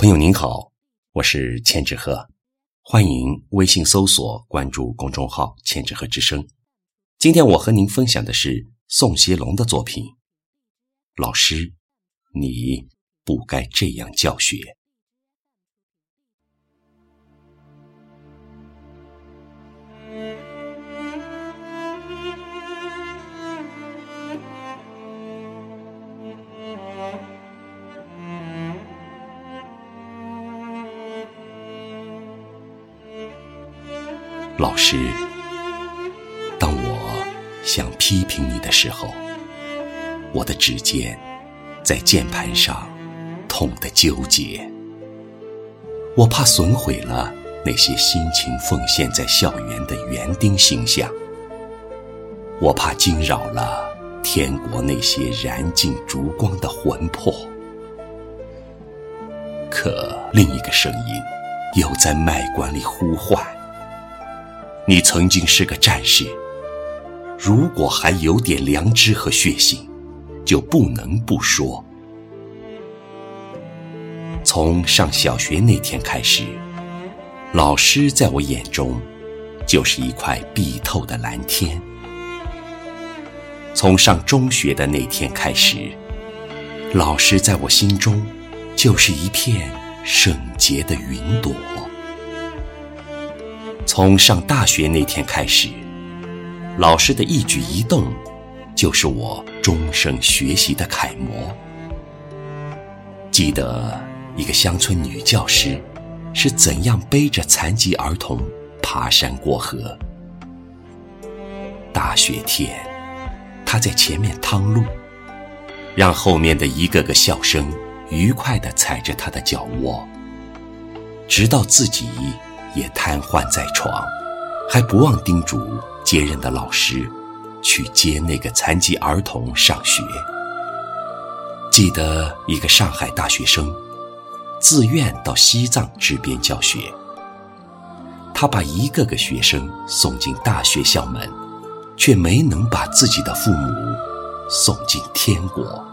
朋友您好，我是千纸鹤，欢迎微信搜索关注公众号“千纸鹤之声”。今天我和您分享的是宋希龙的作品。老师，你不该这样教学。老师，当我想批评你的时候，我的指尖在键盘上痛得纠结。我怕损毁了那些辛勤奉献在校园的园丁形象，我怕惊扰了天国那些燃尽烛光的魂魄。可另一个声音又在脉管里呼唤。你曾经是个战士，如果还有点良知和血性，就不能不说。从上小学那天开始，老师在我眼中就是一块碧透的蓝天；从上中学的那天开始，老师在我心中就是一片圣洁的云朵。从上大学那天开始，老师的一举一动，就是我终生学习的楷模。记得一个乡村女教师是怎样背着残疾儿童爬山过河。大雪天，她在前面趟路，让后面的一个个笑声愉快地踩着她的脚窝，直到自己。也瘫痪在床，还不忘叮嘱接任的老师，去接那个残疾儿童上学。记得一个上海大学生，自愿到西藏支边教学。他把一个个学生送进大学校门，却没能把自己的父母送进天国。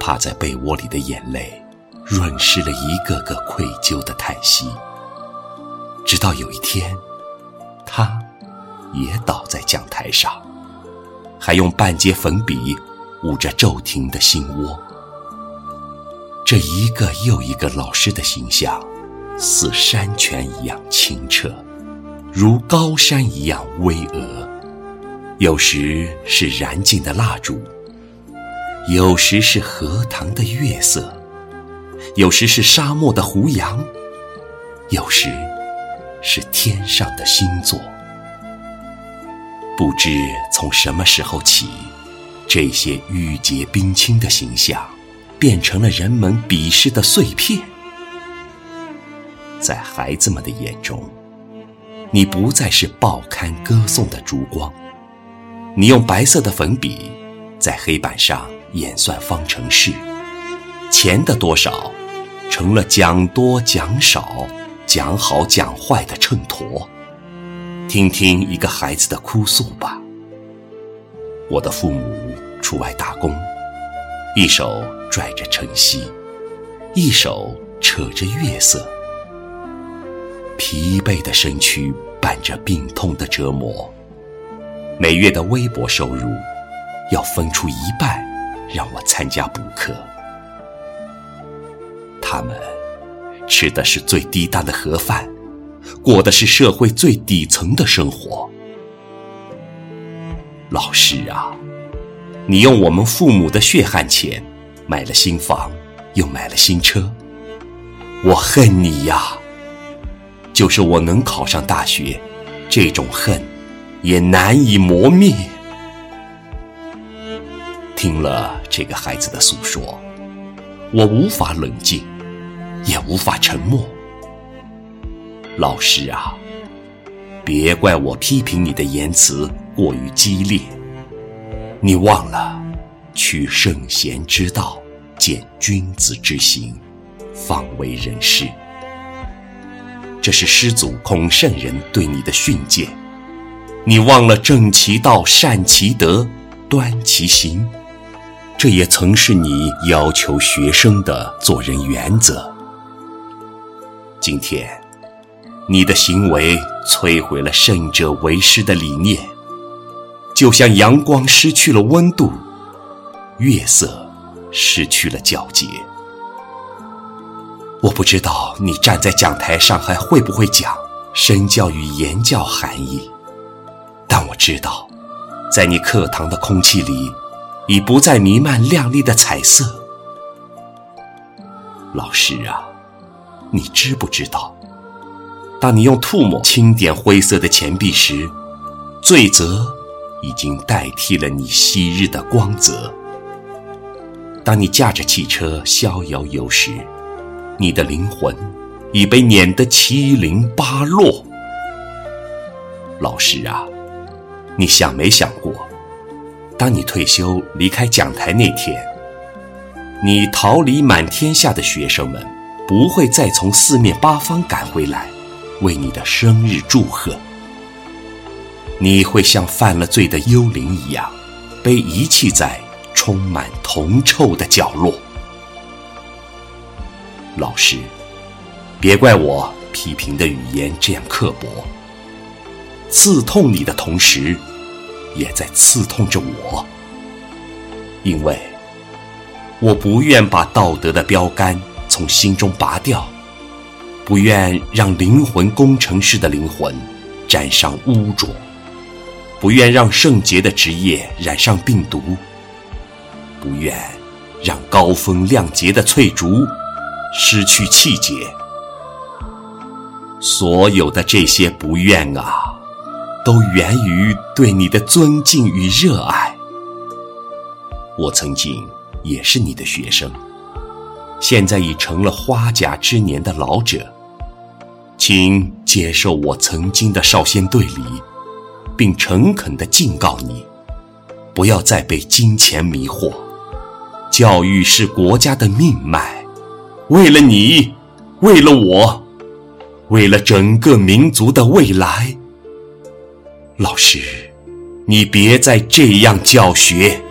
趴在被窝里的眼泪，润湿了一个个愧疚的叹息。直到有一天，他也倒在讲台上，还用半截粉笔捂着骤停的心窝。这一个又一个老师的形象，似山泉一样清澈，如高山一样巍峨。有时是燃尽的蜡烛，有时是荷塘的月色，有时是沙漠的胡杨，有时。是天上的星座，不知从什么时候起，这些玉洁冰清的形象，变成了人们鄙视的碎片。在孩子们的眼中，你不再是报刊歌颂的烛光，你用白色的粉笔在黑板上演算方程式，钱的多少成了讲多讲少。讲好讲坏的秤砣，听听一个孩子的哭诉吧。我的父母出外打工，一手拽着晨曦，一手扯着月色，疲惫的身躯伴着病痛的折磨，每月的微薄收入要分出一半让我参加补课，他们。吃的是最低档的盒饭，过的是社会最底层的生活。老师啊，你用我们父母的血汗钱买了新房，又买了新车，我恨你呀！就是我能考上大学，这种恨也难以磨灭。听了这个孩子的诉说，我无法冷静。也无法沉默。老师啊，别怪我批评你的言辞过于激烈。你忘了，取圣贤之道，见君子之行，方为人师。这是师祖孔圣人对你的训诫。你忘了正其道，善其德，端其行。这也曾是你要求学生的做人原则。今天，你的行为摧毁了胜者为师的理念，就像阳光失去了温度，月色失去了皎洁。我不知道你站在讲台上还会不会讲身教与言教含义，但我知道，在你课堂的空气里，已不再弥漫亮丽的彩色。老师啊，你知不知道，当你用唾沫轻点灰色的钱币时，罪责已经代替了你昔日的光泽。当你驾着汽车逍遥游时，你的灵魂已被碾得七零八落。老师啊，你想没想过，当你退休离开讲台那天，你桃李满天下的学生们不会再从四面八方赶回来为你的生日祝贺。你会像犯了罪的幽灵一样，被遗弃在充满铜臭的角落。老师，别怪我批评的语言这样刻薄，刺痛你的同时，也在刺痛着我，因为我不愿把道德的标杆从心中拔掉，不愿让灵魂工程师的灵魂沾上污浊，不愿让圣洁的职业染上病毒，不愿让高风亮节的翠竹。失去气节，所有的这些不愿啊，都源于对你的尊敬与热爱。我曾经也是你的学生，现在已成了花甲之年的老者，请接受我曾经的少先队礼，并诚恳地敬告你，不要再被金钱迷惑。教育是国家的命脉。为了你，为了我，为了整个民族的未来，老师，你别再这样教学。